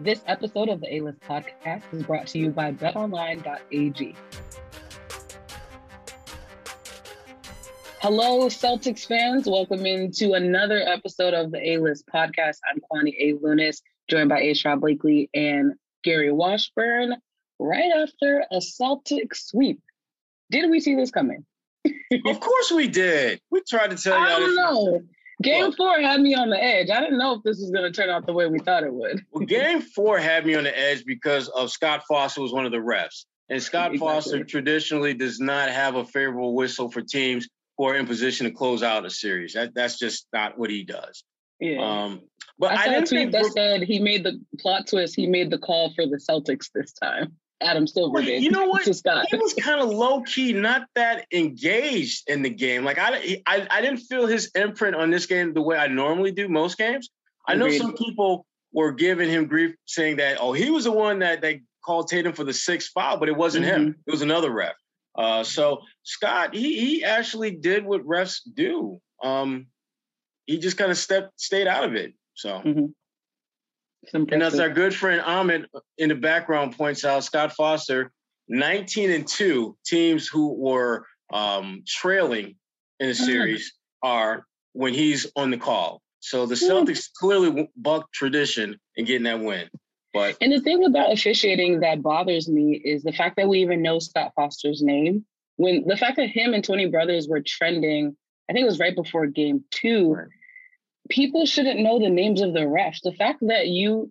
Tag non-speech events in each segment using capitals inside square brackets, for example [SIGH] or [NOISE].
This episode of the A List podcast is brought to you by betonline.ag. Hello, Celtics fans. Welcome into another episode of the A List podcast. I'm Kwani A. Lunis, joined by A. Blakely and Gary Washburn. Right after a Celtic sweep. Did we see this coming? of course we did. We tried to tell you. I don't know. Game four had me on the edge. I didn't know if this was going to turn out the way we thought it would. well, game four had me on the edge because of Scott Foster was one of the refs. And Scott exactly. Foster traditionally does not have a favorable whistle for teams who are in position to close out a series. That, that's just not what he does. Yeah. Um, but I saw I didn't a tweet that said he made the plot twist. He made the call for the Celtics this time. Adam Silver did. You know [LAUGHS] what? he was kind of low key, not that engaged in the game. Like I, I, I didn't feel his imprint on this game the way I normally do most games. I know some people were giving him grief, saying that oh he was the one that they called Tatum for the sixth foul, but it wasn't mm-hmm. him. It was another ref. Uh, so Scott, he he actually did what refs do. Um, he just kind of stepped, stayed out of it. So. Mm-hmm. And as our good friend Ahmed in the background points out, Scott Foster, 19 and 2 teams who were um, trailing in the mm-hmm. series are when he's on the call. So the Celtics clearly bucked tradition in getting that win. But and the thing about officiating that bothers me is the fact that we even know Scott Foster's name. When the fact that him and Tony Brothers were trending, I think it was right before game two. People shouldn't know the names of the refs. The fact that you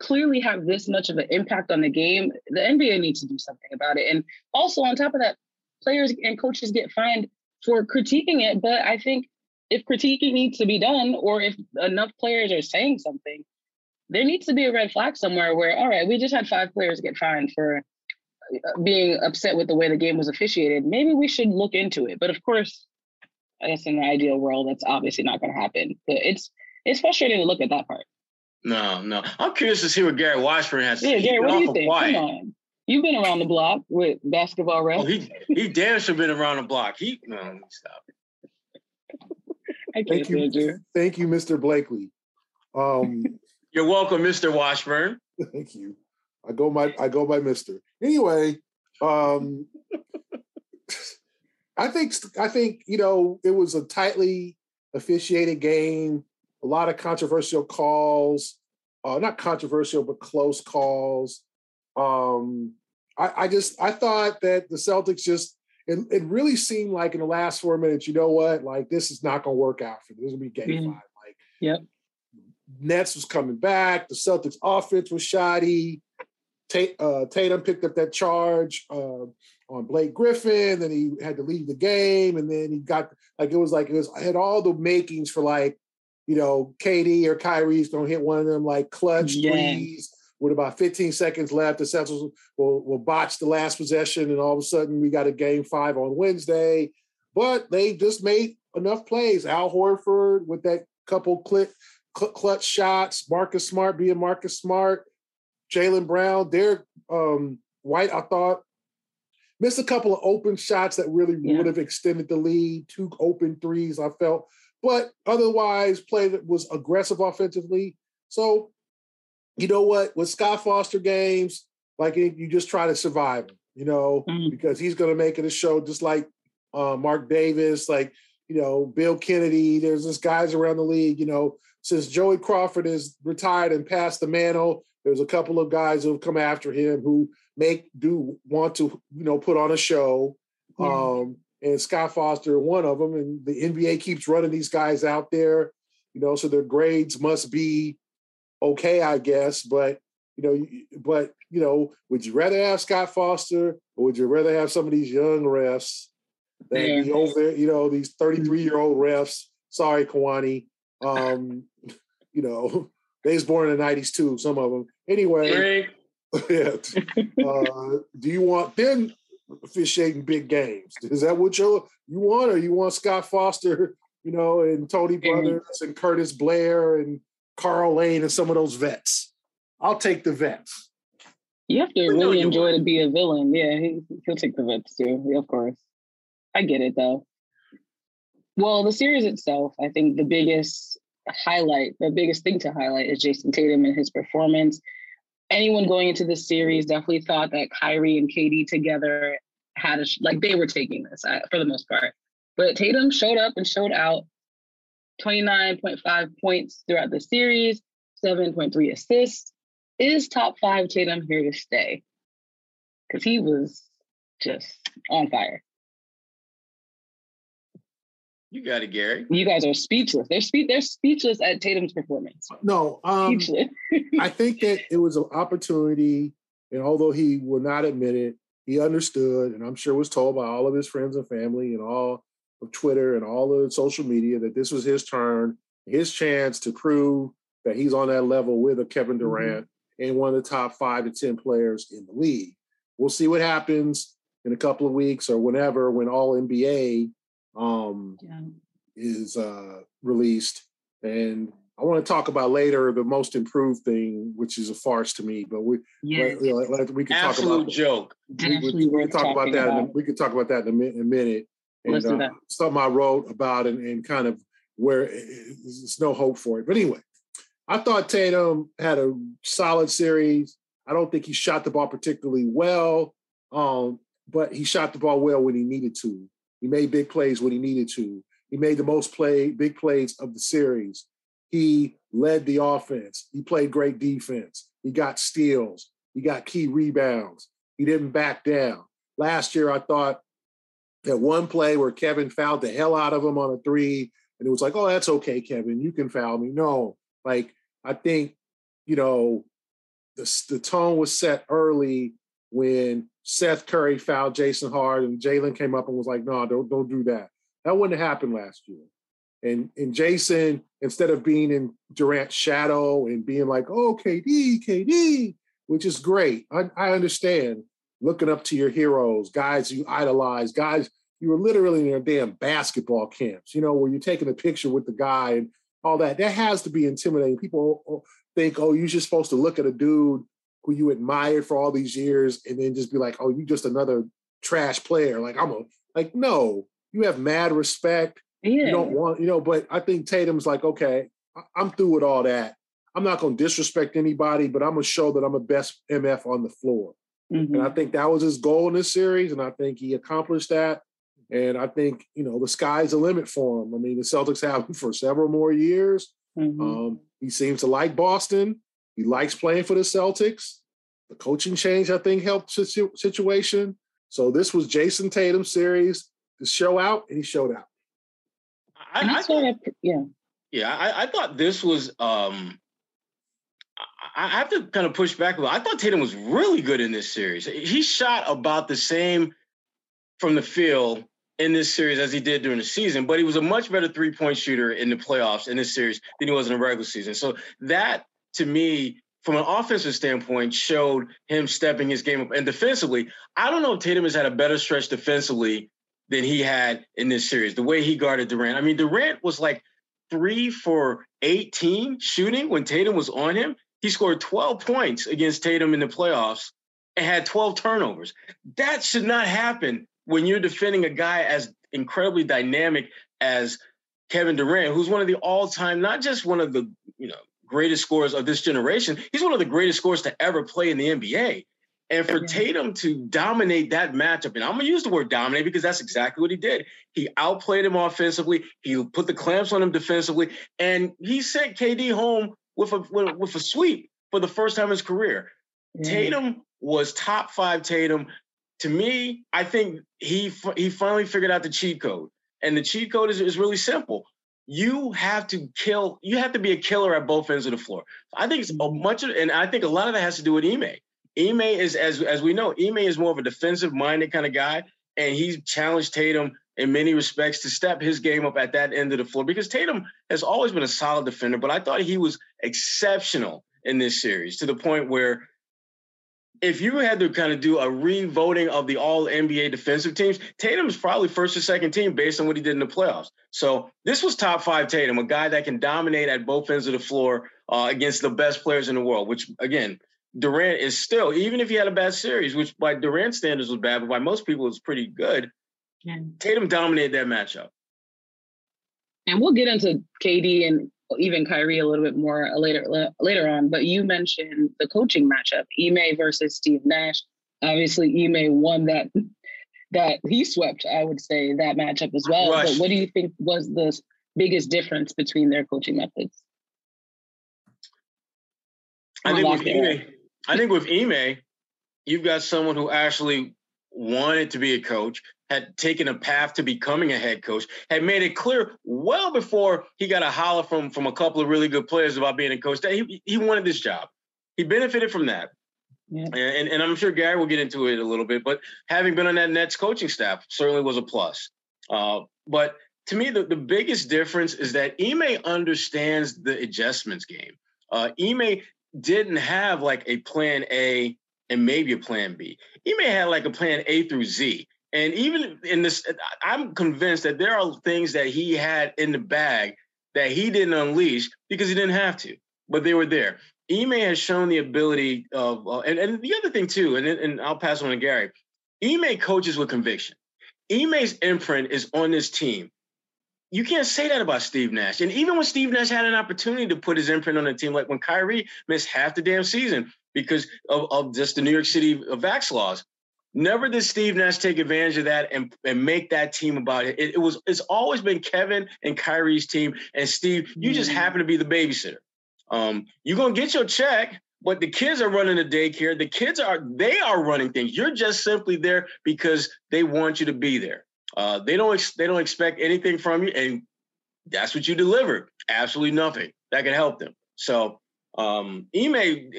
clearly have this much of an impact on the game, the NBA needs to do something about it. And also, on top of that, players and coaches get fined for critiquing it. But I think if critiquing needs to be done, or if enough players are saying something, there needs to be a red flag somewhere where, all right, we just had five players get fined for uh, being upset with the way the game was officiated. Maybe we should look into it. But of course, I guess in an ideal world, that's obviously not going to happen. But it's it's frustrating to look at that part. No, no. I'm curious to see what Gary Washburn has to say. Yeah, Gary, what do you think? Quiet. Come on. You've been around the block with basketball refs. Oh, he he damn sure been around the block. He no, stop. [LAUGHS] I thank you, thank you, Mr. Blakely. Um, [LAUGHS] You're welcome, Mr. Washburn. [LAUGHS] Thank you. I go my I go by Mr. Anyway, um, I think I think you know it was a tightly officiated game, a lot of controversial calls, uh, not controversial but close calls. Um, I, I just I thought that the Celtics just it, it really seemed like in the last four minutes, you know what, like this is not going to work out for them. This to be game mm-hmm. five. Like, yep. Nets was coming back. The Celtics offense was shoddy. uh, Tatum picked up that charge. Uh, on Blake Griffin. Then he had to leave the game, and then he got like it was like it was had all the makings for like you know KD or Kyrie's gonna hit one of them like clutch yeah. threes with about 15 seconds left. The Celtics will, will botch the last possession, and all of a sudden we got a game five on Wednesday. But they just made enough plays. Al Horford with that couple click, clutch shots. Marcus Smart being Marcus Smart. Jaylen Brown, Derrick um, White, I thought missed a couple of open shots that really yeah. would have extended the lead. Two open threes, I felt, but otherwise played was aggressive offensively. So, you know what? With Scott Foster games, like you just try to survive you know, mm-hmm. because he's going to make it a show just like uh, Marc Davis, like you know Bill Kennedy. There's just guys around the league. You know, since Joey Crawford is retired and passed the mantle, there's a couple of guys who have come after him who make do want to you know put on a show. Um, and Scott Foster, one of them, and the NBA keeps running these guys out there, you know, so their grades must be okay, I guess. But you know, but you know, would you rather have Scott Foster or would you rather have some of these young refs that be over there, you know, these 33 year old refs? Sorry, Kwani. [LAUGHS] Um, you know, [LAUGHS] they was born in the 90s too, some of them. Anyway, [LAUGHS] yeah. Uh, do you want them officiating big games? Is that what you you want, or you want Scott Foster, you know, and Tony Brothers and Curtis Blair and Karl Lane and some of those vets? I'll take the vets. You have to really enjoy to be a villain. Yeah, he, will take the vets too. Yeah, of course. I get it though. Well, the series itself, I think the biggest highlight, the biggest thing to highlight is Jayson Tatum and his performance. Anyone going into this series definitely thought that Kyrie and KD together had a like they were taking this uh, for the most part. But Tatum showed up and showed out. 29.5 points throughout the series, 7.3 assists. Is top five Tatum here to stay? Because he was just on fire. You got it, Gary. You guys are speechless. They're spe- they're speechless at Tatum's performance. No, um, I think that it was an opportunity, and although he will not admit it, he understood, and I'm sure was told by all of his friends and family and all of Twitter and all of social media that this was his turn, his chance to prove that he's on that level with a Kevin mm-hmm. Durant mm-hmm. and one of the top five to ten players in the league. We'll see what happens in a couple of weeks or whenever when all NBA um, yeah. is uh, released. And I want to talk about later the most improved thing, which is a farce to me. But we, yeah, we can talk about joke. We, we, we, can talk about that. About. In, we can talk about that in a, in a minute. And uh, something I wrote about and, and kind of where there's no hope for it. But anyway, I thought Tatum had a solid series. I don't think he shot the ball particularly well, um, but he shot the ball well when he needed to. He made big plays when he needed to. He made the most play, big plays of the series. He led the offense. He played great defense. He got steals. He got key rebounds. He didn't back down. Last year, I thought that one play where Kevin fouled the hell out of him on a three, and it was like, oh, that's okay, Kevin. You can foul me. No, like, I think, you know, the, the tone was set early when Seth Curry fouled Jayson Hard and Jaylen came up and was like, no, don't don't do that. That wouldn't have happened last year. And and Jayson, instead of being in Durant's shadow and being like, oh, KD, KD, which is great. I, I understand looking up to your heroes, guys you idolize, guys you were literally in your damn basketball camps, you know, where you're taking a picture with the guy and all that. That has to be intimidating. People think, oh, you're just supposed to look at a dude who you admired for all these years and then just be like, oh, you just another trash player. Like I'm a like, no, you have mad respect. Yeah. You don't want, you know, but I think Tatum's like, okay, I'm through with all that. I'm not going to disrespect anybody, but I'm going to show that I'm a best MF on the floor. Mm-hmm. And I think that was his goal in this series. And I think he accomplished that. And I think, you know, the sky's the limit for him. I mean, the Celtics have him for several more years. Mm-hmm. Um, he seems to like Boston. He likes playing for the Celtics. The coaching change, I think, helped the situation. So this was Jayson Tatum series to show out, and he showed out. I, I thought, yeah, yeah. I, I, thought this was. um I have to kind of push back a little. I thought Tatum was really good in this series. He shot about the same from the field in this series as he did during the season, but he was a much better three point shooter in the playoffs in this series than he was in the regular season. So that to me, from an offensive standpoint, showed him stepping his game up. And defensively, I don't know if Tatum has had a better stretch defensively than he had in this series. The way he guarded Durant. I mean, Durant was like three for 18 shooting when Tatum was on him. He scored 12 points against Tatum in the playoffs and had 12 turnovers. That should not happen when you're defending a guy as incredibly dynamic as Kevin Durant, who's one of the all-time, not just one of the, you know, greatest scorers of this generation. He's one of the greatest scorers to ever play in the NBA. And for Tatum to dominate that matchup, and I'm gonna use the word dominate because that's exactly what he did. He outplayed him offensively. He put the clamps on him defensively, and he sent KD home with a with, with a sweep for the first time in his career. Mm. Tatum was top five. Tatum, to me, I think he he finally figured out the cheat code, and the cheat code is, is really simple you have to kill. You have to be a killer at both ends of the floor. I think it's a much, of, and I think a lot of that has to do with Ime. Ime is, as as we know, Ime is more of a defensive minded kind of guy, and he challenged Tatum in many respects to step his game up at that end of the floor because Tatum has always been a solid defender, but I thought he was exceptional in this series to the point where if you had to kind of do a re-voting of the all NBA defensive teams, Tatum is probably first or second team based on what he did in the playoffs. So this was top five Tatum, a guy that can dominate at both ends of the floor uh, against the best players in the world, which again, Durant is still, even if he had a bad series, which by Durant standards was bad, but by most people it's pretty good. Yeah. Tatum dominated that matchup. And we'll get into KD and even Kyrie a little bit more later later on. But you mentioned the coaching matchup, Ime versus Steve Nash. Obviously, Ime won that that he swept. I would say that matchup as well. Rush. But what do you think was the biggest difference between their coaching methods? I think with Ime, I think with Ime, you've got someone who actually wanted to be a coach, had taken a path to becoming a head coach, had made it clear well before he got a holler from from a couple of really good players about being a coach that he, he wanted this job. He benefited from that. Yeah. And, and I'm sure Gary will get into it a little bit, but having been on that Nets coaching staff certainly was a plus. Uh, but to me, the, the biggest difference is that Ime understands the adjustments game. Uh, Ime didn't have like a plan A and maybe a plan B. He had like a plan A through Z. And even in this, I'm convinced that there are things that he had in the bag that he didn't unleash because he didn't have to, but they were there. Ime has shown the ability of, uh, and, and the other thing too, and, and I'll pass on to Gary. Ime coaches with conviction. Ime's imprint is on this team you can't say that about Steve Nash. And even when Steve Nash had an opportunity to put his imprint on the team, like when Kyrie missed half the damn season because of, of just the New York City vax laws, never did Steve Nash take advantage of that and, and make that team about it. it. It was it's always been Kevin and Kyrie's team. And Steve, you just mm-hmm. happen to be the babysitter. Um, you're gonna get your check, but the kids are running the daycare. The kids are they are running things. You're just simply there because they want you to be there. Uh, they don't ex- they don't expect anything from you, and that's what you deliver. Absolutely nothing that can help them. So um, Ime,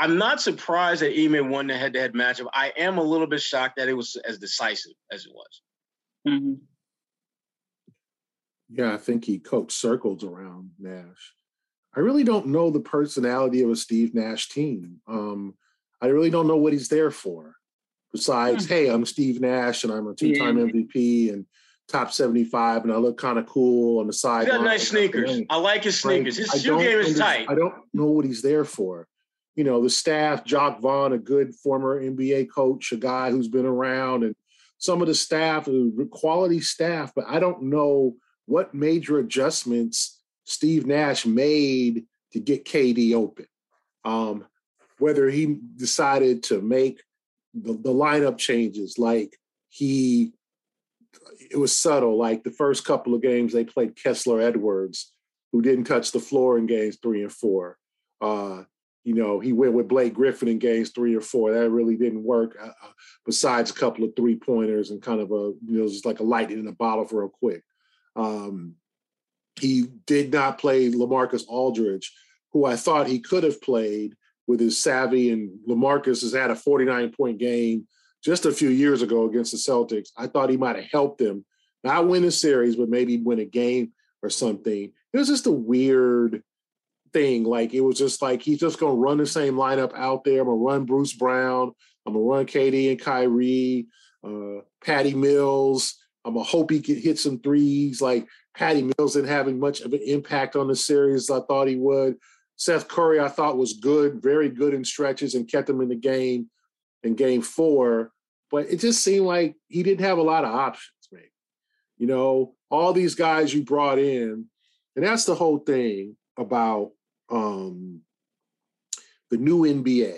I'm not surprised that Ime won the head-to-head matchup. I am a little bit shocked that it was as decisive as it was. Mm-hmm. Yeah, I think he coached circles around Nash. I really don't know the personality of a Steve Nash team. Um, I really don't know what he's there for besides, hmm. hey, I'm Steve Nash and I'm a two-time yeah. MVP and top 75 and I look kind of cool on the side. He got nice sneakers. I like his sneakers. His shoe game is tight. I don't know what he's there for. You know, the staff, Jacque Vaughn, a good former NBA coach, a guy who's been around, and some of the staff, quality staff, but I don't know what major adjustments Steve Nash made to get KD open. Um, whether he decided to make the, the lineup changes. Like he, it was subtle. Like the first couple of games, they played Kessler Edwards, who didn't touch the floor in games three and four. Uh, you know, he went with Blake Griffin in games three or four. That really didn't work. Uh, uh besides a couple of three pointers and kind of a, you know, just like a lightning in a bottle real quick. Um, he did not play LaMarcus Aldridge, who I thought he could have played with his savvy. And LaMarcus has had a 49 point game just a few years ago against the Celtics. I thought he might have helped them not win a series, but maybe win a game or something. It was just a weird thing. Like it was just like he's just gonna run the same lineup out there. I'm gonna run Bruce Brown. I'm gonna run KD and Kyrie, uh, Patty Mills. I'm gonna hope he can hit some threes. Like Patty Mills didn't having much of an impact on the series I thought he would. Seth Curry, I thought was good, very good in stretches and kept him in the game in game four. But it just seemed like he didn't have a lot of options, man. You know, all these guys you brought in, and that's the whole thing about um, the new NBA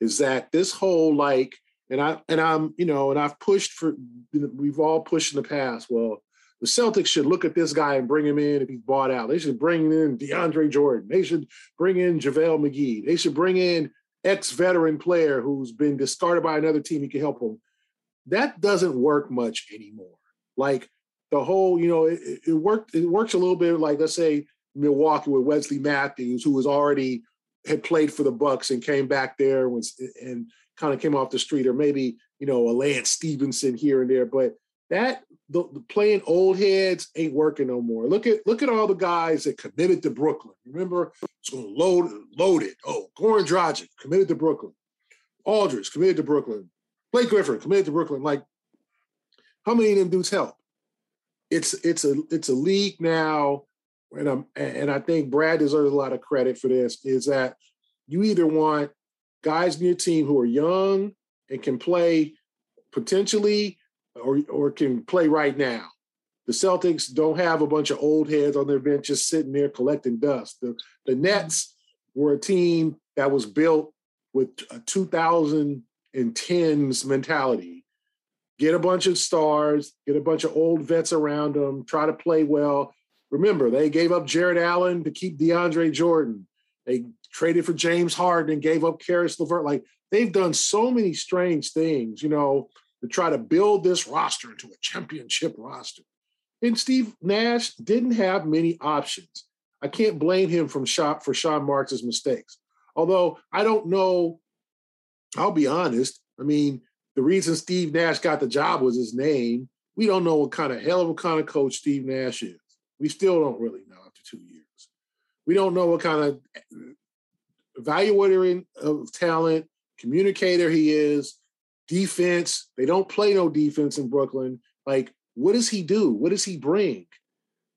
is that this whole like, and I and I'm, you know, and I've pushed for we've all pushed in the past. Well, the Celtics should look at this guy and bring him in if he's bought out. They should bring in DeAndre Jordan. They should bring in JaVale McGee. They should bring in ex-veteran player who's been discarded by another team who can help them. That doesn't work much anymore. Like the whole, you know, it, it worked. It works a little bit like let's say Milwaukee with Wesley Matthews, who was already had played for the Bucks and came back there was and kind of came off the street, or maybe you know a Lance Stephenson here and there. But that the, the, playing old heads ain't working no more. Look at look at all the guys that committed to Brooklyn. Remember, it's going to load loaded. Oh, Goran Dragic committed to Brooklyn. Aldridge committed to Brooklyn. Blake Griffin committed to Brooklyn. Like, how many of them dudes help? It's it's a it's a league now, and I'm and I think Brad deserves a lot of credit for this. Is that you either want guys in your team who are young and can play potentially or or can play right now. The Celtics don't have a bunch of old heads on their bench just sitting there collecting dust. The, the Nets were a team that was built with a 2010s mentality. Get a bunch of stars, get a bunch of old vets around them, try to play well. Remember, they gave up Jarrett Allen to keep DeAndre Jordan. They traded for James Harden and gave up Caris LeVert. Like they've done so many strange things, you know, to try to build this roster into a championship roster. And Steve Nash didn't have many options. I can't blame him from shot for Sean Marks' mistakes. Although I don't know, I'll be honest. I mean, the reason Steve Nash got the job was his name. We don't know what kind of hell of a kind of coach Steve Nash is. We still don't really know after two years. We don't know what kind of eh, evaluator of talent, communicator he is, defense. They don't play no defense in Brooklyn. Like what does he do? What does he bring?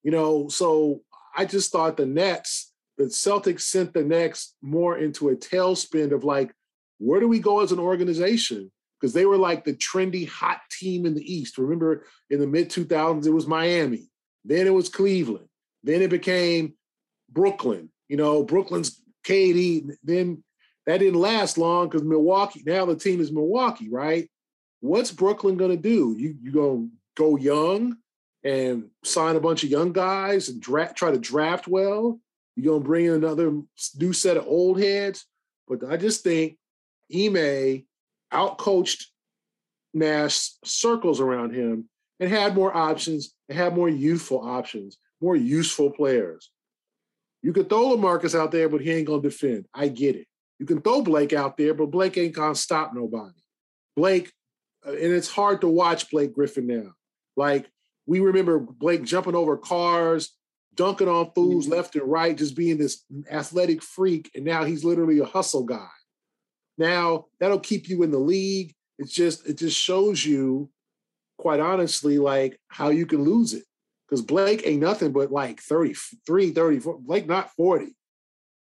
You know, so I just thought the Nets, the Celtics sent the Nets more into a tailspin of like, where do we go as an organization? Because they were like the trendy hot team in the East. Remember in the mid 2000s, it was Miami. Then it was Cleveland. Then it became Brooklyn. You know, Brooklyn's KD. Then that didn't last long because Milwaukee, now the team is Milwaukee, right? What's Brooklyn to do? You you to go young and sign a bunch of young guys and dra- try to draft well. You're gonna bring in another new set of old heads. But I just think Ime outcoached Nash circles around him and had more options and had more youthful options, more useful players. You could throw LaMarcus out there, but he ain't gonna defend. I get it. You can throw Blake out there, but Blake ain't gonna stop nobody. Blake, uh, and it's hard to watch Blake Griffin now. Like we remember Blake jumping over cars, dunking on fools mm-hmm. left and right, just being this athletic freak. And now he's literally a hustle guy. Now that'll keep you in the league. It's just, it just shows you, quite honestly, like how you can lose it. Because Blake ain't nothing but like 33, 34, Blake not 40.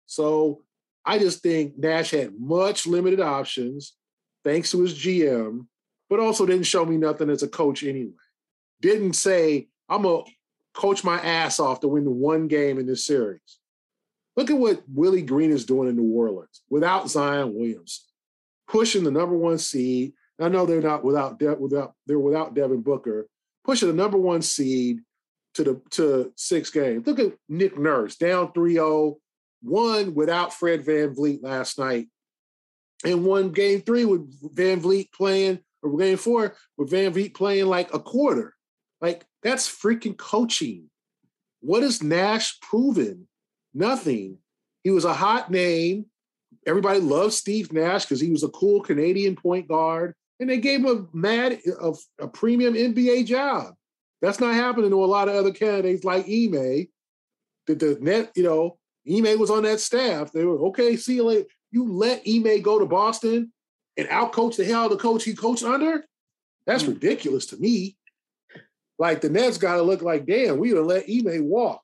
So I just think Nash had much limited options thanks to his GM, but also didn't show me nothing as a coach anyway didn't say, I'm going to coach my ass off to win the one game in this series. Look at what Willie Green is doing in New Orleans without Zion Williamson, pushing the number one seed. I know they're not without De- without they're without Devin Booker, pushing the number one seed to the to six games. Look at Nick Nurse down 3-0, won without Fred Van VanVleet last night, and won game three with Van VanVleet playing, or game four with Van VanVleet playing like a quarter. Like that's freaking coaching. What has Nash proven? Nothing. He was a hot name. Everybody loved Steve Nash because he was a cool Canadian point guard, and they gave him a mad a, a premium NBA job. That's not happening to a lot of other candidates like Ime. That the net, you know, Ime was on that staff. They were okay. See you later. You let Ime go to Boston and outcoach the hell of the coach he coached under. That's mm. ridiculous to me. Like the Nets got to look like, damn, we gonna let Ime walk.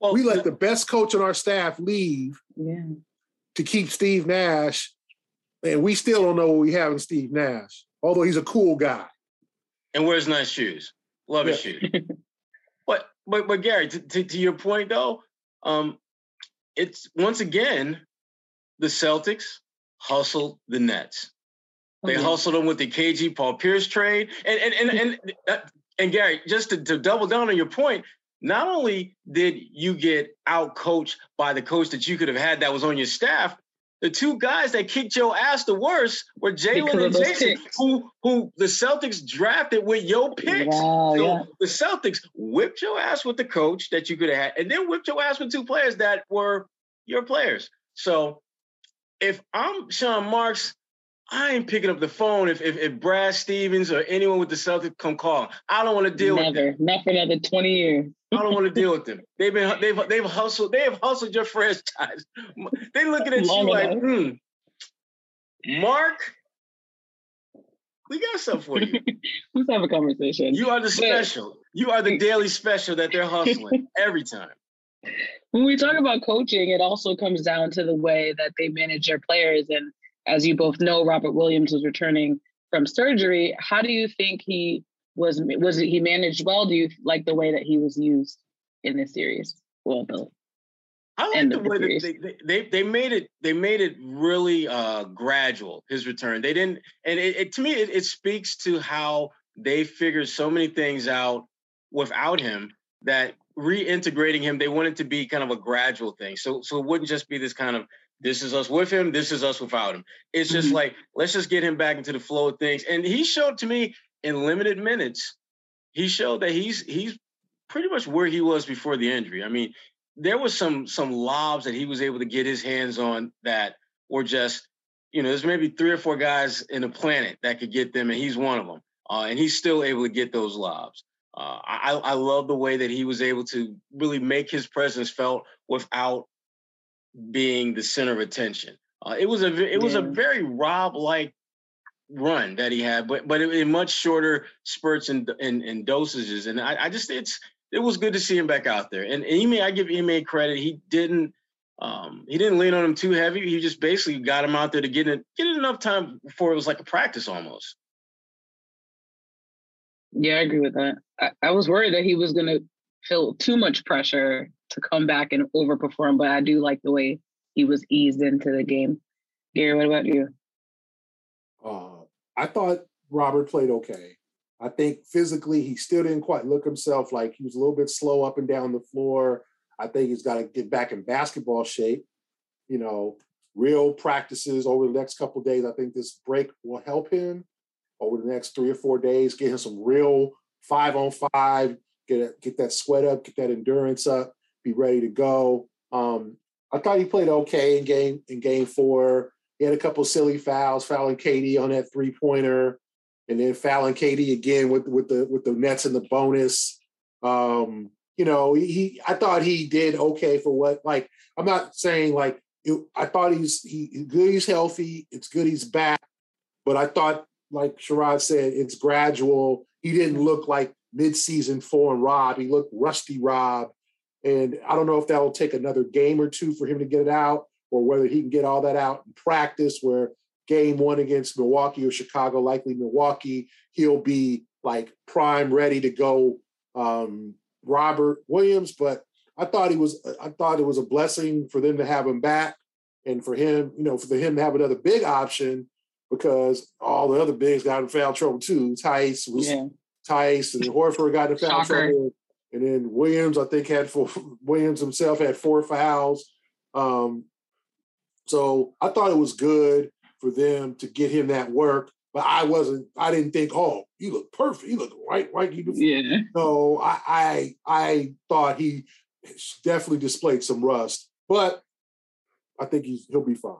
Well, we let the best coach on our staff leave yeah. to keep Steve Nash, and we still don't know what we have in Steve Nash. Although he's a cool guy. And wears nice shoes. Love yeah. his shoes. [LAUGHS] but but but Gary, to, to, to your point though, um, it's once again the Celtics hustled the Nets. They okay. hustled them with the KG Paul Pierce trade, and and and, and uh, and Gary, just to, to double down on your point, not only did you get out coached by the coach that you could have had that was on your staff, the two guys that kicked your ass the worst were Jaylen and Jayson, who who the Celtics drafted with your picks. Wow, so yeah. the Celtics whipped your ass with the coach that you could have had, and then whipped your ass with two players that were your players. So if I'm Sean Marks, I ain't picking up the phone if, if, if Brad Stevens or anyone with the Celtics come call. I don't want to deal Never. with them. Not for another 20 years. I don't want to deal with them. [LAUGHS] They've been they've they've hustled, they have hustled your franchise. They looking at you like, hmm, Mark, we got something for you. [LAUGHS] Let's have a conversation. You are the special. You are the [LAUGHS] daily special that they're hustling every time. When we talk about coaching, it also comes down to the way that they manage their players and as you both know, Robert Williams was returning from surgery. How do you think he was was he managed well? Do you like the way that he was used in this series? Well, the I like the way that they, they they made it they made it really uh gradual his return. They didn't and it, it to me it, it speaks to how they figured so many things out without him that reintegrating him they wanted to be kind of a gradual thing. So so it wouldn't just be this kind of this is us with him, this is us without him. It's just mm-hmm. like let's just get him back into the flow of things. And he showed to me in limited minutes, he showed that he's he's pretty much where he was before the injury. I mean, there was some some lobs that he was able to get his hands on that were just, you know, there's maybe three or four guys in the planet that could get them, and he's one of them. Uh, and he's still able to get those lobs. Uh, I, I love the way that he was able to really make his presence felt without being the center of attention. Uh, it was a it was yeah. a very Rob like run that he had, but but in much shorter spurts and and, and dosages. And I, I, just it's it was good to see him back out there. And Ime, I give Ime credit. He didn't um, he didn't lean on him too heavy. He just basically got him out there to get it get it enough time before it was like a practice almost. Yeah, I agree with that. I, I was worried that he was gonna feel too much pressure to come back and overperform, but I do like the way he was eased into the game. Gary, what about you? Uh, I thought Robert played okay. I think physically he still didn't quite look himself like he was a little bit slow up and down the floor. I think he's got to get back in basketball shape. You know, real practices over the next couple days. I think this break will help him over the next three or four days. Get him some real five on five. Get get that sweat up. Get that endurance up. Be ready to go. Um, I thought he played okay in game in game four. He had a couple silly fouls, fouling KD on that three pointer, and then fouling KD again with with the with the Nets and the bonus. Um, you know, he I thought he did okay for what like I'm not saying like it, I thought he's he good he's healthy. It's good he's back, but I thought like Sherrod said, it's gradual. He didn't look like midseason form Rob. He looked rusty Rob. And I don't know if that will take another game or two for him to get it out or whether he can get all that out in practice where game one against Milwaukee or Chicago, likely Milwaukee, he'll be like prime ready to go um, Robert Williams. But I thought he was I thought it was a blessing for them to have him back and for him, you know, for him to have another big option because all the other bigs got in foul trouble too. Theis was yeah. Theis and Horford got in foul Shocker. trouble. And then Williams, I think, had four [LAUGHS] Williams himself had four fouls. Um, so I thought it was good for them to get him that work, but I wasn't. I didn't think, oh, you look perfect. You look right, right. You do. yeah. So I, I, I thought he definitely displayed some rust, but I think he's he'll be fine.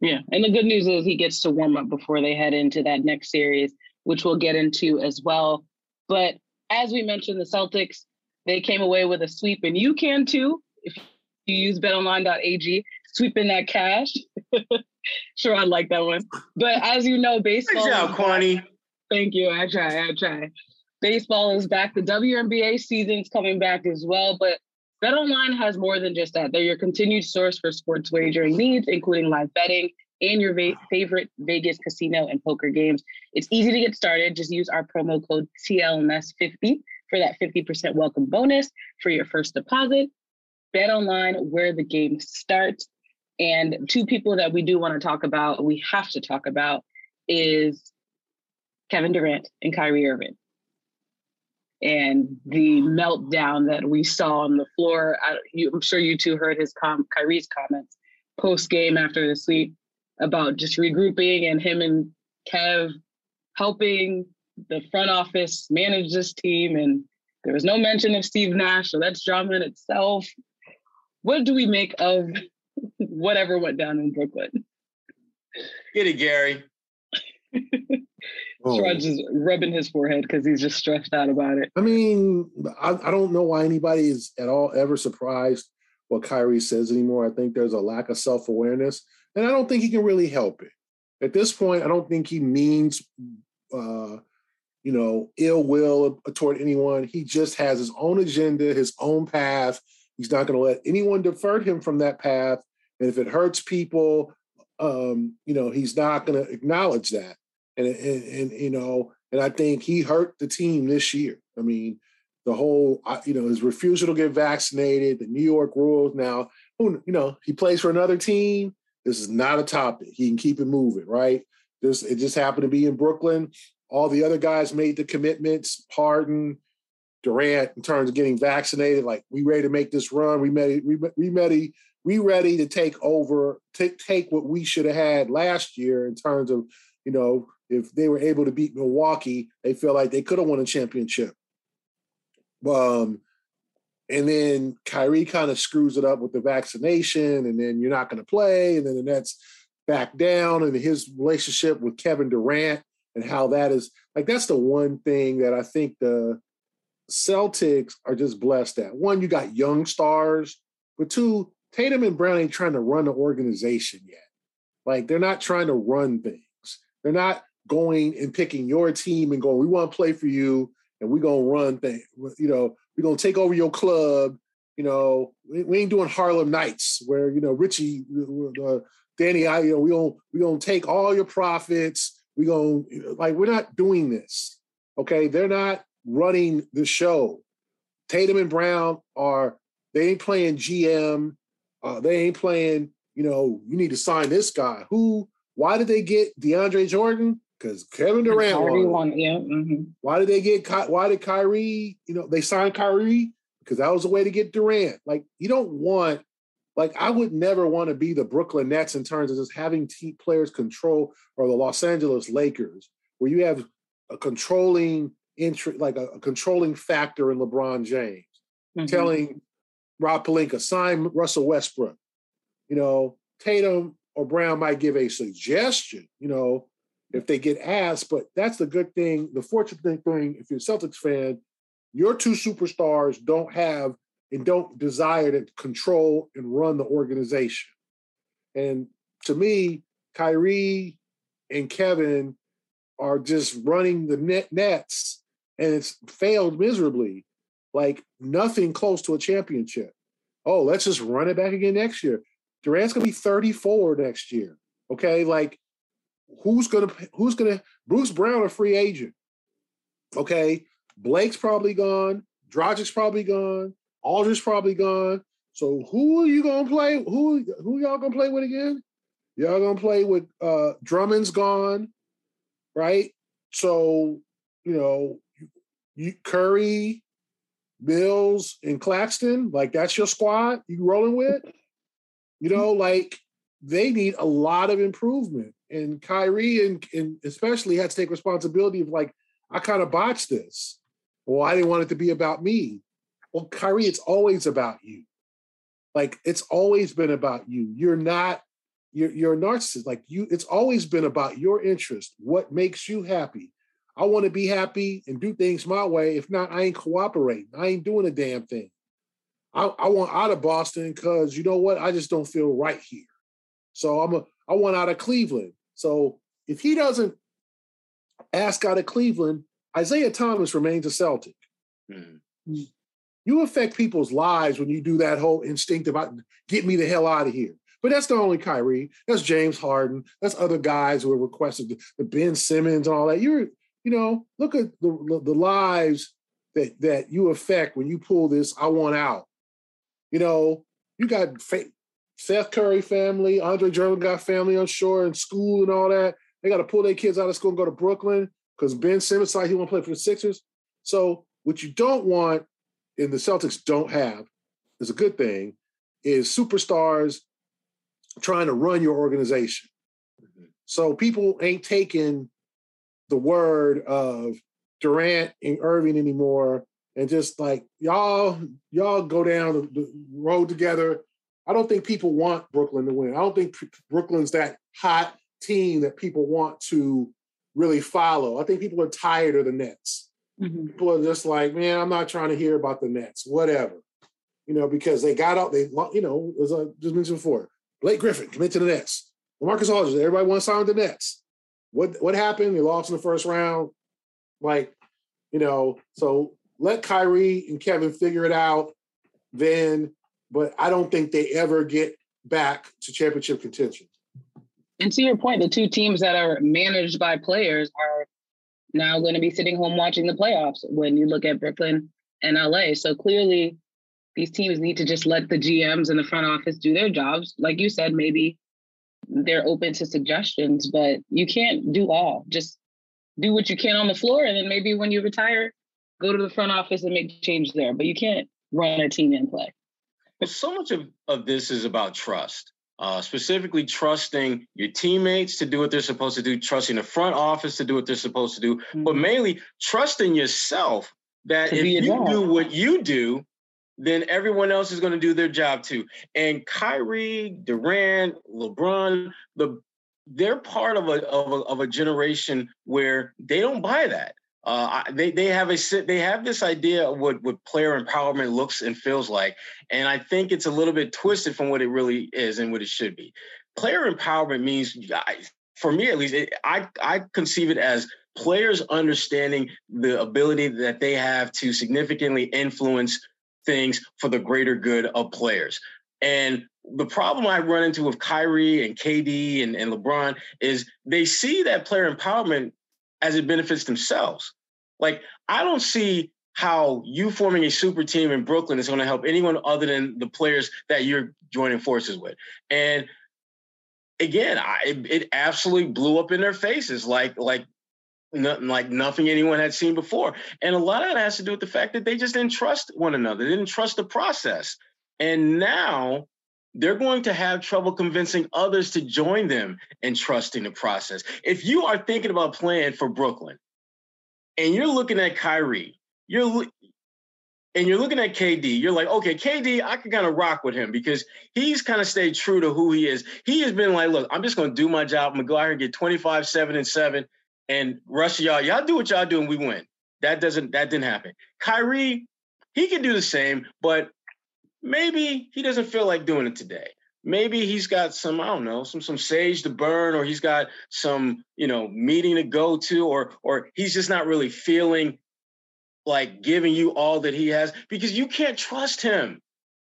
Yeah, and the good news is he gets to warm up before they head into that next series, which we'll get into as well. But as we mentioned, the Celtics they came away with a sweep, and you can too if you use BetOnline.ag sweeping that cash. [LAUGHS] sure, I like that one. But as you know, baseball. Good job, Kwani. Thank you. I try. I try. Baseball is back. The WNBA season's coming back as well. But BetOnline has more than just that. They're your continued source for sports wagering needs, including live betting and your va- favorite Vegas casino and poker games. It's easy to get started. Just use our promo code CLNS50 for that 50% welcome bonus for your first deposit. Bet online where the game starts. And two people that we do want to talk about, we have to talk about, is Kevin Durant and Kyrie Irving. And the meltdown that we saw on the floor. I, am sure you two heard his com- Kyrie's comments post game after the sweep about just regrouping and him and Kev helping the front office manage this team. And there was no mention of Steve Nash, so that's drama in itself. What do we make of [LAUGHS] whatever went down in Brooklyn. Get it, Gary. [LAUGHS] oh. is rubbing his forehead because he's just stressed out about it. I mean, I, I don't know why anybody is at all ever surprised what Kyrie says anymore. I think there's a lack of self awareness, and I don't think he can really help it. At this point, I don't think he means, uh, you know, ill will toward anyone. He just has his own agenda, his own path. He's not going to let anyone divert him from that path. And if it hurts people, um, you know, he's not going to acknowledge that. and, and and you know, and I think he hurt the team this year. I mean, the whole you know his refusal to get vaccinated, the New York rules. Now, who you know he plays for another team. This is not a topic. He can keep it moving, right? This it just happened to be in Brooklyn. All the other guys made the commitments. Harden, Durant, in terms of getting vaccinated, like we ready to make this run. We ready, we, we ready, to take over, take take what we should have had last year in terms of, you know, if they were able to beat Milwaukee, they feel like they could have won a championship. Um, and then Kyrie kind of screws it up with the vaccination, and then you're not going to play, and then the Nets back down, and his relationship with Kevin Durant and how that is like that's the one thing that I think the Celtics are just blessed at. One, you got young stars, but two, Tatum and Brown ain't trying to run the organization yet. Like they're not trying to run things. They're not going and picking your team and going, we want to play for you and we're gonna run things. You know, we're gonna take over your club. You know, we, we ain't doing Harlem Nights where you know Richie, uh, Danny, I, you know, we gonna we gonna take all your profits. We gonna like we're not doing this. Okay, they're not running the show. Tatum and Brown are they ain't playing GM. Uh, they ain't playing. You know, you need to sign this guy. Who? Why did they get DeAndre Jordan? Because Kevin Durant won yeah. Mm-hmm. Why did they get? Why did Kyrie? You know, they signed Kyrie because that was a way to get Durant. Like you don't want. Like I would never want to be the Brooklyn Nets in terms of just having team players control or the Los Angeles Lakers, where you have a controlling interest, like a, a, controlling factor in LeBron James, mm-hmm. telling Rob Pelinka sign Russell Westbrook. You know, Tatum or Brown might give a suggestion. You know, if they get asked. But that's the good thing. The fortunate thing, if you're a Celtics fan, your two superstars don't have and don't desire to control and run the organization. And to me, Kyrie and Kevin are just running the net nets, and it's failed miserably. Like nothing close to a championship. Oh, let's just run it back again next year. Durant's gonna be 34 next year. Okay, like who's gonna who's gonna Bruce Brown a free agent? Okay, Blake's probably gone. Dragic's probably gone. Aldridge's probably gone. So who are you gonna play? Who who y'all gonna play with again? Y'all gonna play with uh Drummond's gone, right? So you know, you, Curry, Mills, and Claxton, like that's your squad you rolling with. You know, like they need a lot of improvement and Kyrie and, and especially had to take responsibility of like, I kind of botched this. Well, I didn't want it to be about me. Well, Kyrie, it's always about you. Like it's always been about you. You're not, you're, you're a narcissist. Like you, it's always been about your interest, what makes you happy. I want to be happy and do things my way. If not, I ain't cooperating. I ain't doing a damn thing. I, I want out of Boston because you know what? I just don't feel right here. So I'm a I want out of Cleveland. So if he doesn't ask out of Cleveland, Isaiah Thomas remains a Celtic. Mm-hmm. You affect people's lives when you do that whole instinctive get me the hell out of here. But that's not only Kyrie. That's James Harden. That's other guys who are requested, the Ben Simmons and all that. You're, you know, look at the the lives that that you affect when you pull this. I want out. You know, you got Seth Curry family, Andre Drummond got family on shore and school and all that. They got to pull their kids out of school and go to Brooklyn because Ben Simmons said he want to play for the Sixers. So what you don't want, and the Celtics don't have, is a good thing, is superstars trying to run your organization. Mm-hmm. So people ain't taking the word of Durant and Irving anymore, and just like y'all, y'all go down the road together I don't think people want Brooklyn to win. I don't think Brooklyn's that hot team that people want to really follow. I think people are tired of the Nets. Mm-hmm. People are just like, man, I'm not trying to hear about the Nets, whatever. You know, because they got out, they, you know, as I just mentioned before, Blake Griffin commit to the Nets. Marcus Aldridge, everybody wants to sign with the Nets. What what happened? They lost in the first round. Like, you know, so let Kyrie and Kevin figure it out. Then but I don't think they ever get back to championship contention. And to your point, the two teams that are managed by players are now going to be sitting home watching the playoffs when you look at Brooklyn and LA. So clearly, these teams need to just let the GMs and the front office do their jobs. Like you said, maybe they're open to suggestions, but you can't do all. Just do what you can on the floor, and then maybe when you retire, go to the front office and make change there. But you can't run a team in play. But so much of, of this is about trust. Uh, specifically trusting your teammates to do what they're supposed to do, trusting the front office to do what they're supposed to do, mm-hmm. but mainly trusting yourself that to if you job. do what you do, then everyone else is going to do their job too. And Kyrie, Durant, LeBron, the they're part of a, of a of a generation where they don't buy that. Uh, they they have a they have this idea of what what player empowerment looks and feels like, and I think it's a little bit twisted from what it really is and what it should be. Player empowerment means, for me at least, it, I I conceive it as players understanding the ability that they have to significantly influence things for the greater good of players. And the problem I run into with Kyrie and KD and, and LeBron is they see that player empowerment as it benefits themselves. Like, I don't see how you forming a super team in Brooklyn is going to help anyone other than the players that you're joining forces with. And again, I, it, absolutely blew up in their faces, like like nothing like nothing anyone had seen before. And a lot of that has to do with the fact that they just didn't trust one another. They didn't trust the process. And now they're going to have trouble convincing others to join them in trusting the process. If you are thinking about playing for Brooklyn and you're looking at Kyrie, you're and you're looking at KD, you're like, okay, KD, I can kind of rock with him because he's kind of stayed true to who he is. He has been like, look, I'm just going to do my job. I'm going to go out here and get 25, 7, and 7. And rush y'all, y'all do what y'all do and we win. That doesn't, that didn't happen. Kyrie, he can do the same, but maybe he doesn't feel like doing it today. Maybe he's got some, I don't know, some some sage to burn, or he's got some, you know, meeting to go to, or or he's just not really feeling like giving you all that he has because you can't trust him.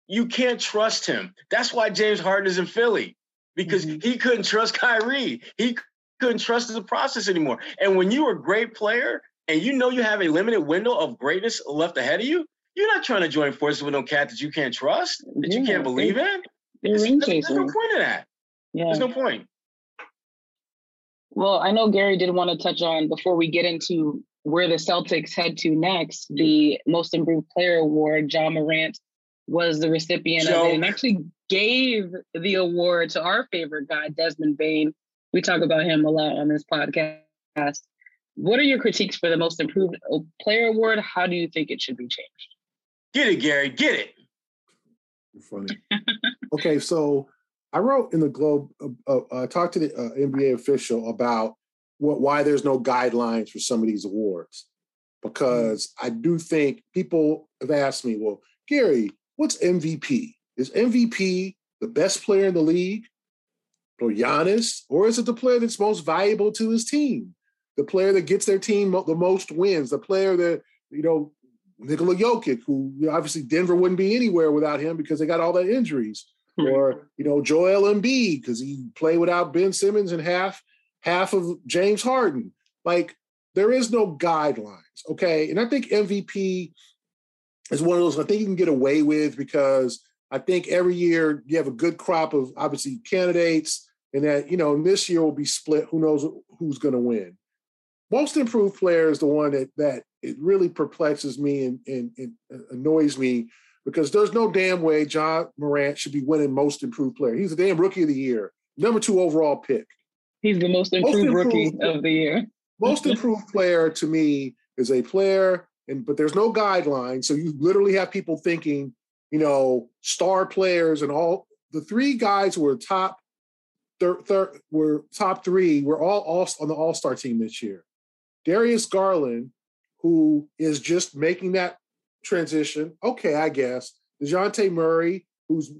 You can't trust him. That's why James Harden is in Philly because mm-hmm. he couldn't trust Kyrie. He couldn't trust the process anymore. And when you're a great player and you know you have a limited window of greatness left ahead of you, you're not trying to join forces with no cat that you can't trust, that yeah, you can't believe in. There's, there's no point in that. Yeah. There's no point. Well, I know Gary did want to touch on before we get into where the Celtics head to next, the Most Improved Player Award. Ja Morant was the recipient Joe. of it and actually gave the award to our favorite guy, Desmond Bane. We talk about him a lot on this podcast. What are your critiques for the Most Improved uh, Player Award? How do you think it should be changed? Get it, Gary. Get it. Funny. okay, so I wrote in the Globe. Uh, uh, talked to the uh, NBA official about what why there's no guidelines for some of these awards, because. I do think people have asked me, well, Gary, what's MVP? Is MVP the best player in the league, or Giannis, or is it the player that's most valuable to his team? The player that gets their team the most wins, the player that you know Nikola Jokic, who you know, obviously Denver wouldn't be anywhere without him because they got all the injuries. Hmm. Or you know Joel Embiid because he played without Ben Simmons and half half of James Harden. Like there is no guidelines, okay? And I think MVP is one of those I think you can get away with because I think every year you have a good crop of obviously candidates, and that you know this year will be split. Who knows who's going to win? Most improved player is the one that that it really perplexes me and, and, and annoys me because there's no damn way Ja Morant should be winning most improved player. He's a damn rookie of the year, number two overall pick. He's the most improved, most improved rookie of the year. most [LAUGHS] improved player to me is a player, and but there's no guideline. So you literally have people thinking, you know, star players and all the three guys were top third, thir- were top three were all, all on the All Star team this year. Darius Garland who is just making that transition. Okay, I guess. Dejounte Murray, who's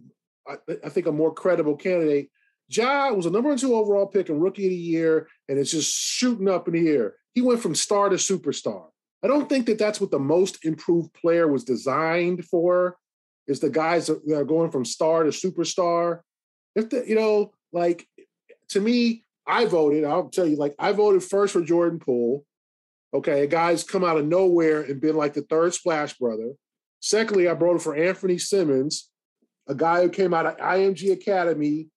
I, think a more credible candidate. Ja was a number two overall pick and rookie of the year, and it's just shooting up in the air. He went from star to superstar. I don't think that that's what the most improved player was designed for. Is the guys that are going from star to superstar. If the you know like to me, I voted. I'll tell you, like I voted first for Jordan Poole. Okay, a guy's come out of nowhere and been like the third splash brother. Secondly, I voted for Anfernee Simons, a guy who came out of IMG Academy,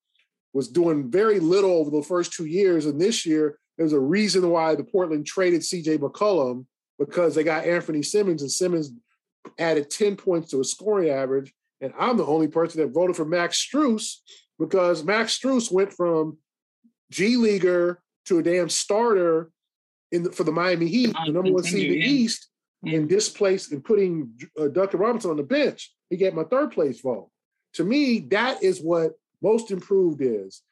was doing very little over the first two years, and this year there's a reason why the Portland traded CJ McCollum because they got Anfernee Simons, and Simons added 10 points to a scoring average. And I'm the only person that voted for Max Strus because Max Strus went from G Leaguer to a damn starter in the, for the Miami Heat, the number one seed in the East, and displaced and putting uh, Duncan Robinson on the bench. He got my third place vote. To me, that is what most improved is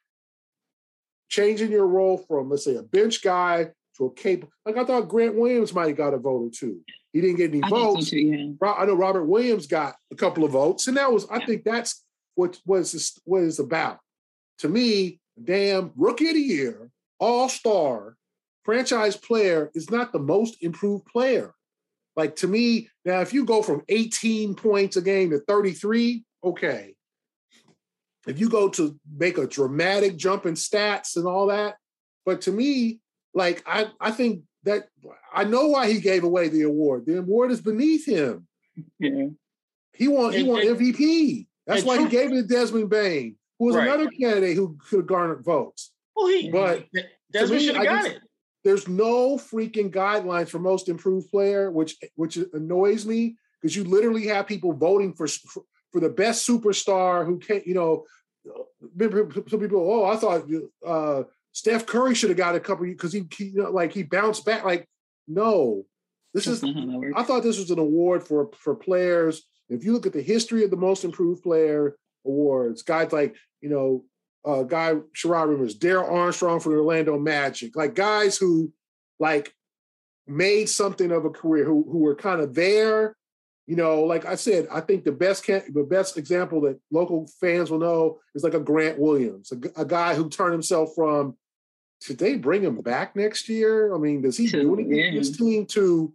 changing your role from, let's say, a bench guy to a capable. Like I thought Grant Williams might have got a vote or two. He didn't get any I votes. So too, yeah. I know Robert Williams got a couple of votes, and that was I yeah. think that's what was what it's about. To me, damn rookie of the year, all star, franchise player is not the most improved player. Like to me, now if you go from 18 points a game to 33, okay. If you go to make a dramatic jump in stats and all that, but to me, like I, I think that I know why he gave away the award. The award is beneath him. Yeah. He won. He won MVP. That's why he gave it to Desmond Bane, who was right. another candidate who could have garnered votes. Well, he but Desmond should have got it. There's no freaking guidelines for most improved player, which which annoys me because you literally have people voting for for the best superstar who can't. You know, some people. Oh, I thought uh, Steph Curry should have got a couple because he, he you know, like he bounced back. Like, no, this is. [LAUGHS] I thought this was an award for for players. If you look at the history of the most improved player awards, guys like you know, uh, guy Sherrod remembers Darrell Armstrong from the Orlando Magic, like guys who like made something of a career, who who were kind of there. You know, like I said, I think the best can, the best example that local fans will know is like a Grant Williams, a, a guy who turned himself from should they bring him back next year? I mean, does he do anything for his team to,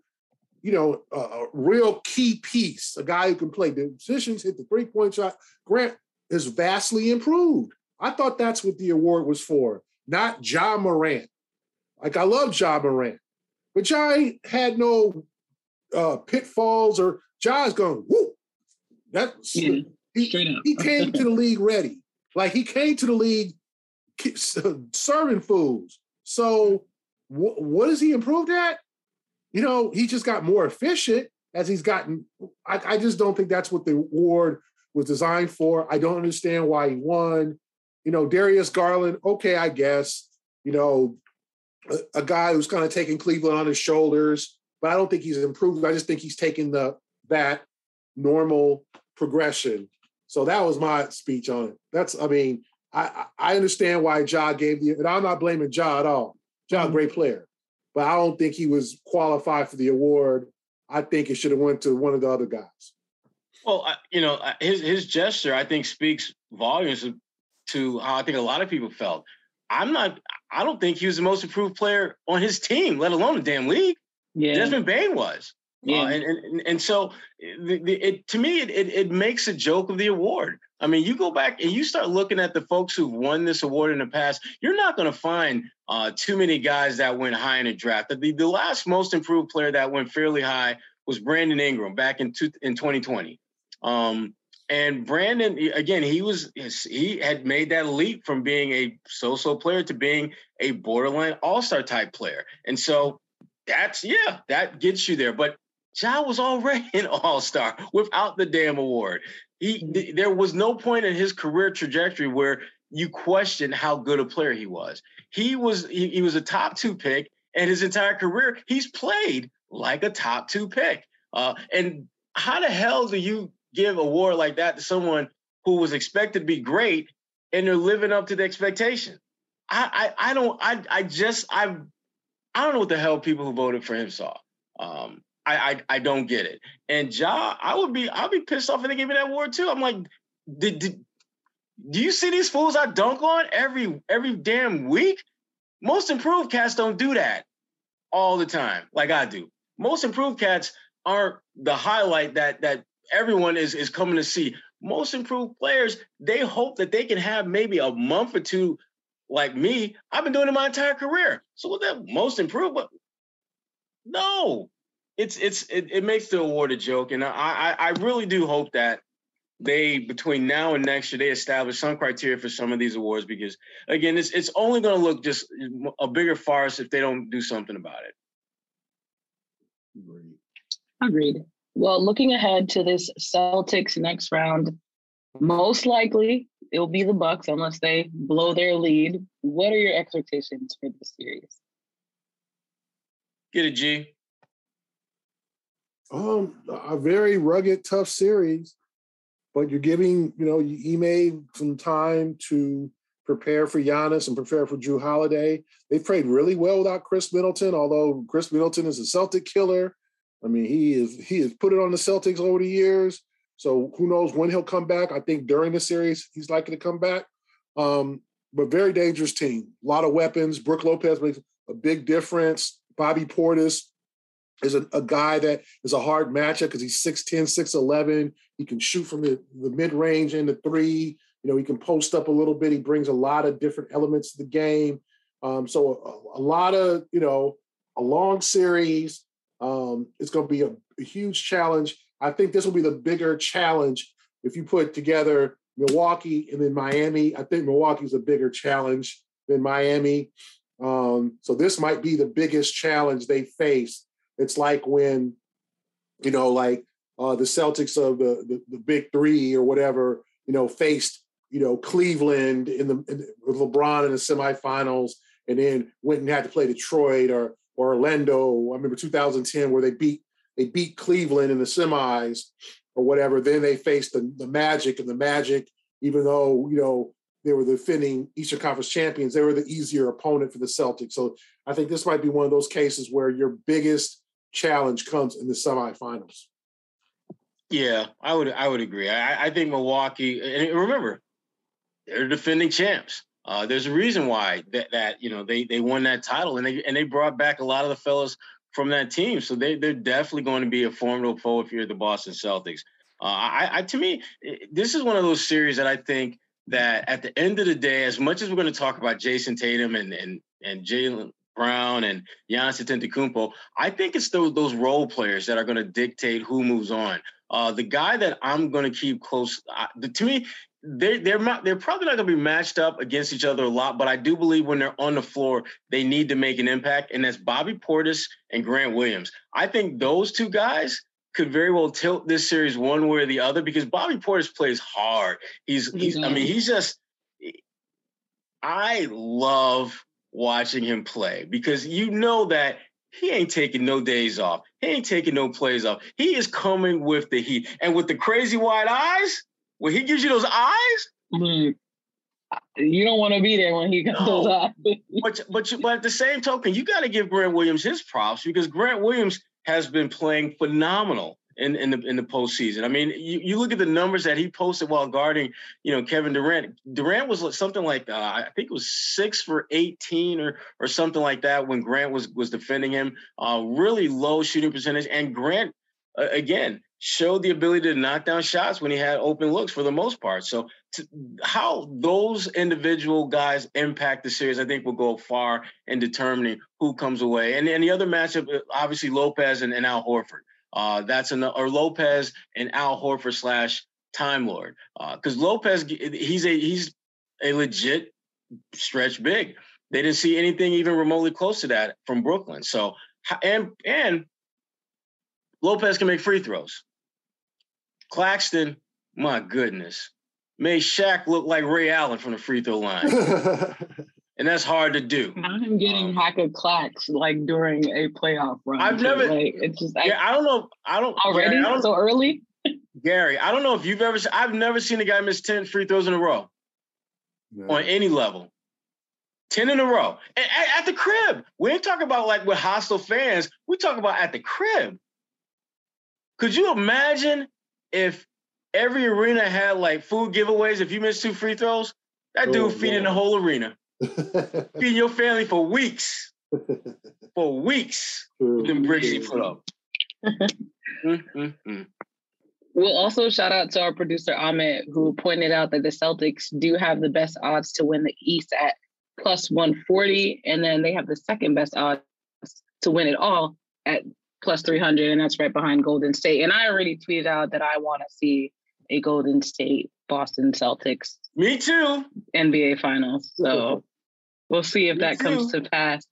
you know, a, a, real key piece, a guy who can play the positions, hit the three point shot? Grant is vastly improved. I thought that's what the award was for, not Ja Morant. Like I love Ja Morant, but Ja had no uh, pitfalls or Ja's going, whoo. That's yeah, he, he came to the league ready. Like he came to the league serving fools. So wh- what has he improved at? You know, he just got more efficient as he's gotten. I, I just don't think that's what the award was designed for. I don't understand why he won. You know, Darius Garland, okay, I guess. You know, a, a guy who's kind of taking Cleveland on his shoulders, but I don't think he's improved. I just think he's taking the that normal progression. So that was my speech on it. That's, I mean, I, I understand why Ja gave the, and I'm not blaming Ja at all. Ja, mm-hmm. great player, but I don't think he was qualified for the award. I think it should have went to one of the other guys. Well, you know, his his gesture I think speaks volumes to how I think a lot of people felt. I'm not. I don't think he was the most improved player on his team, let alone the damn league. Yeah. Desmond Bane was. Yeah. Uh, and, and and so the, the, it to me it, it, it makes a joke of the award. I mean, you go back and you start looking at the folks who've won this award in the past. You're not going to find uh, too many guys that went high in a draft. The, the last most improved player that went fairly high was Brandon Ingram back in two, in 2020. Um, and Brandon, again, he was he had made that leap from being a so-so player to being a borderline all-star type player. And so that's yeah, that gets you there. But Ja was already [LAUGHS] an all star without the damn award. He mm-hmm. th- there was no point in his career trajectory where you question how good a player he was. He was he, he was a top two pick, and his entire career he's played like a top two pick. Uh, and how the hell do you give a award like that to someone who was expected to be great and they're living up to the expectation? I I, I don't I I just I I don't know what the hell people who voted for him saw. Um, I, I, I don't get it. And Ja, I would be I'd be pissed off if they gave me that award too. I'm like, did, did do you see these fools I dunk on every every damn week? Most improved cats don't do that all the time like I do. Most improved cats aren't the highlight that that everyone is is coming to see. Most improved players, they hope that they can have maybe a month or two like me, I've been doing it my entire career. So what that most improved? But no, it's it's it, it makes the award a joke, and I, I I really do hope that they between now and next year they establish some criteria for some of these awards because again it's it's only going to look just a bigger farce if they don't do something about it. Agreed. Agreed. Well, looking ahead to this Celtics next round, most likely it'll be the Bucks unless they blow their lead. What are your expectations for this series? Get a G. Um, a very rugged, tough series, but you're giving you know Ime some time to prepare for Giannis and prepare for Jrue Holiday. They've played really well without Khris Middleton, although Khris Middleton is a Celtic killer. I mean, he is he has put it on the Celtics over the years. So who knows when he'll come back? I think during the series he's likely to come back. Um, but very dangerous team. A lot of weapons. Brook Lopez makes a big difference. Bobby Portis is a, a guy that is a hard matchup because he's 6'10, 6'11. He can shoot from the, the mid-range and the three. You know, he can post up a little bit. He brings a lot of different elements to the game. Um, so a, a, lot of, you know, a long series. Um, it's going to be a, a huge challenge. I think this will be the bigger challenge if you put together Milwaukee and then Miami. I think Milwaukee is a bigger challenge than Miami. Um, so this might be the biggest challenge they face. It's like when, you know, like uh, the Celtics of the, the, the big three or whatever, you know, faced you know Cleveland in the, in with LeBron in the semifinals, and then went and had to play Detroit or or Orlando. I remember 2010 where they beat they beat Cleveland in the semis or whatever. Then they faced the, the Magic, and the Magic, even though you know they were the defending Eastern Conference champions, they were the easier opponent for the Celtics. So I think this might be one of those cases where your biggest challenge comes in the semifinals. Yeah, I would I would agree. I, I think Milwaukee, and remember, they're defending champs. Uh, there's a reason why that, that you know they they won that title and they and they brought back a lot of the fellas from that team. So they they're definitely going to be a formidable foe if you're the Boston Celtics. Uh, I, I to me, this is one of those series that I think that at the end of the day, as much as we're going to talk about Jayson Tatum and and and Jaylen Brown and Giannis Antetokounmpo, I think it's those those role players that are going to dictate who moves on. Uh, the guy that I'm going to keep close, uh, the, to me, they're they're not, they're probably not going to be matched up against each other a lot, but I do believe when they're on the floor, they need to make an impact, and that's Bobby Portis and Grant Williams. I think those two guys could very well tilt this series one way or the other because Bobby Portis plays hard. He's he's I mean he's just I love watching him play because you know that he ain't taking no days off. He ain't taking no plays off. He is coming with the heat and with the crazy wide eyes when he gives you those eyes, mm, you don't want to be there when he got no. those eyes. [LAUGHS] but but but at the same token, you got to give Grant Williams his props because Grant Williams has been playing phenomenal in, in the in the postseason. I mean, you, you look at the numbers that he posted while guarding, you know, Kevin Durant. Durant was something like uh, I think it was six for eighteen or or something like that when Grant was was defending him. Uh, really low shooting percentage, and Grant uh, again showed the ability to knock down shots when he had open looks for the most part. So to, how those individual guys impact the series, I think will go far in determining who comes away. And, and the other matchup, uh, obviously Lopez and, and Al Horford. Uh, that's an or Lopez and Al Horford slash Time Lord. Because uh, Lopez, he's a he's a legit stretch big. They didn't see anything even remotely close to that from Brooklyn. So and and Lopez can make free throws. Claxton, my goodness, made Shaq look like Ray Allen from the free throw line. [LAUGHS] and that's hard to do. Not him getting um, hack of clacks like during a playoff run. I've never. Like, it's just. Yeah, I, I don't know. I don't already Gary, I don't, so early. Gary, I don't know if you've ever. I've never seen a guy miss ten free throws in a row no. on any level. 10 in a row. At, at, the crib. We ain't talking about like with hostile fans. We talk about at the crib. Could you imagine if every arena had like food giveaways if you miss two free throws? That dude oh, feeding the whole arena. [LAUGHS] feeding your family for weeks. [LAUGHS] for weeks. with them bricks he put up. Mm-hmm. We'll also shout out to our producer Ahmed, who pointed out that the Celtics do have the best odds to win the East at plus 140. And then they have the second best odds to win it all at plus 300. And that's right behind Golden State. And I already tweeted out that I want to see a Golden State Boston Celtics. Me too. NBA Finals. So we'll see if Me that too. comes to pass.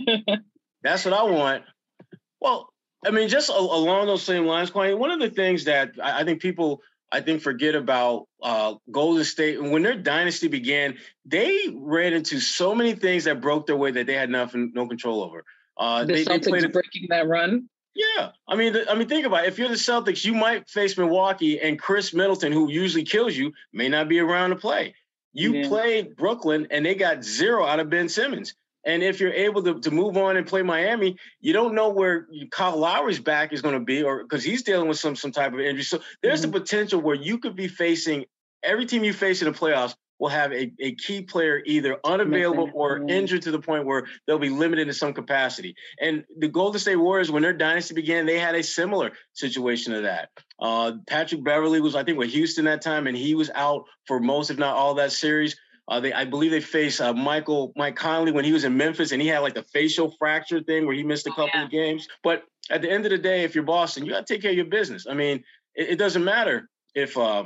[LAUGHS] that's what I want. Well, I mean, just along those same lines, Kwani, one of the things that I think people I think forget about uh, Golden State. And when their dynasty began, they ran into so many things that broke their way that they had nothing, no control over. Uh, the they, Celtics they played breaking that run. Yeah, I mean, I mean, think about it. If you're the Celtics, you might face Milwaukee, and Khris Middleton, who usually kills you, may not be around to play. You yeah. played Brooklyn, and they got zero out of Ben Simmons. And if you're able to, to move on and play Miami, you don't know where Kyle Lowry's back is going to be, or because he's dealing with some some type of injury. So there's mm-hmm. the potential where you could be facing every team you face in the playoffs will have a, a key player either unavailable or injured to the point where they'll be limited in some capacity. And the Golden State Warriors, when their dynasty began, they had a similar situation to that. Uh, Patrick Beverley was, I think, with Houston that time, and he was out for most, if not all, that series. Uh, they, I believe they faced uh, Michael Mike Conley when he was in Memphis, and he had like the facial fracture thing where he missed a oh, couple oh, yeah. of games. But at the end of the day, if you're Boston, you got to take care of your business. I mean, it, it doesn't matter if uh,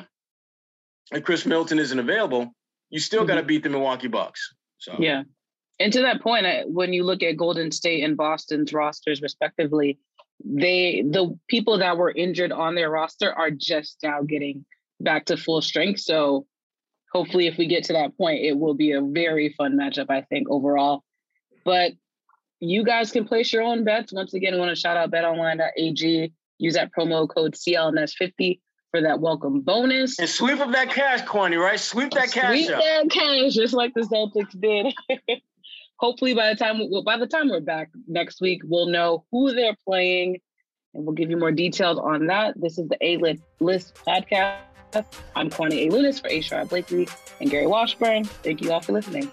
if Khris Middleton isn't available. You still mm-hmm. got to beat the Milwaukee Bucks. So yeah, and to that point, when you look at Golden State and Boston's rosters respectively, they the people that were injured on their roster are just now getting back to full strength. So hopefully, if we get to that point, it will be a very fun matchup, I think, overall. But you guys can place your own bets. Once again, I want to shout out betonline.ag. Use that promo code CLNS50 for that welcome bonus. And sweep up that cash, Kwani, right? Sweep that cash Sweep up. that cash, just like the Celtics did. [LAUGHS] Hopefully, by the time we, by the time we're back next week, we'll know who they're playing, and we'll give you more details on that. This is the A List podcast. I'm Kwani A. Lunis for. Sherrod Blakely and Gary Washburn. Thank you all for listening.